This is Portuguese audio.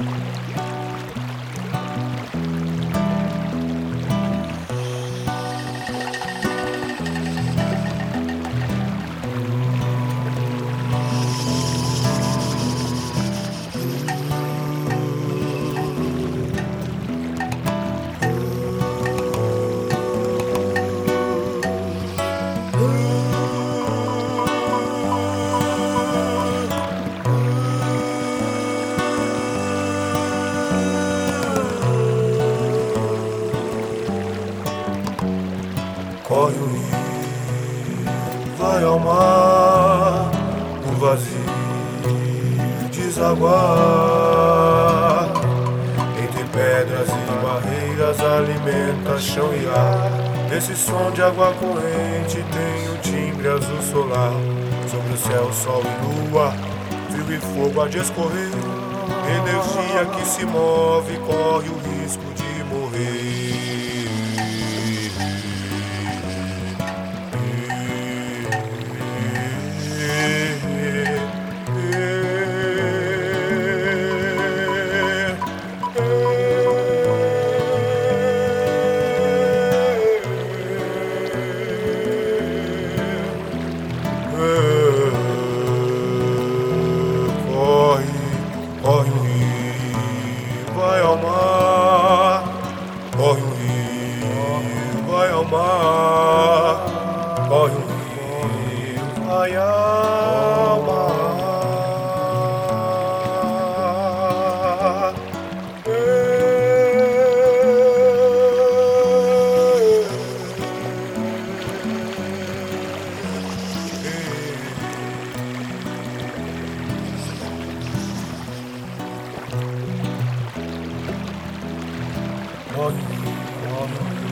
Música Corre o rio, vai ao mar, o vazio desaguar. Entre pedras e barreiras alimenta chão e ar. Nesse som de água corrente tem o timbre azul solar. Sobre o céu, sol e lua, frio e fogo a de escorrer. Energia que se move, corre o risco de mar. Corre o rio, vai ao mar. Corre, corre,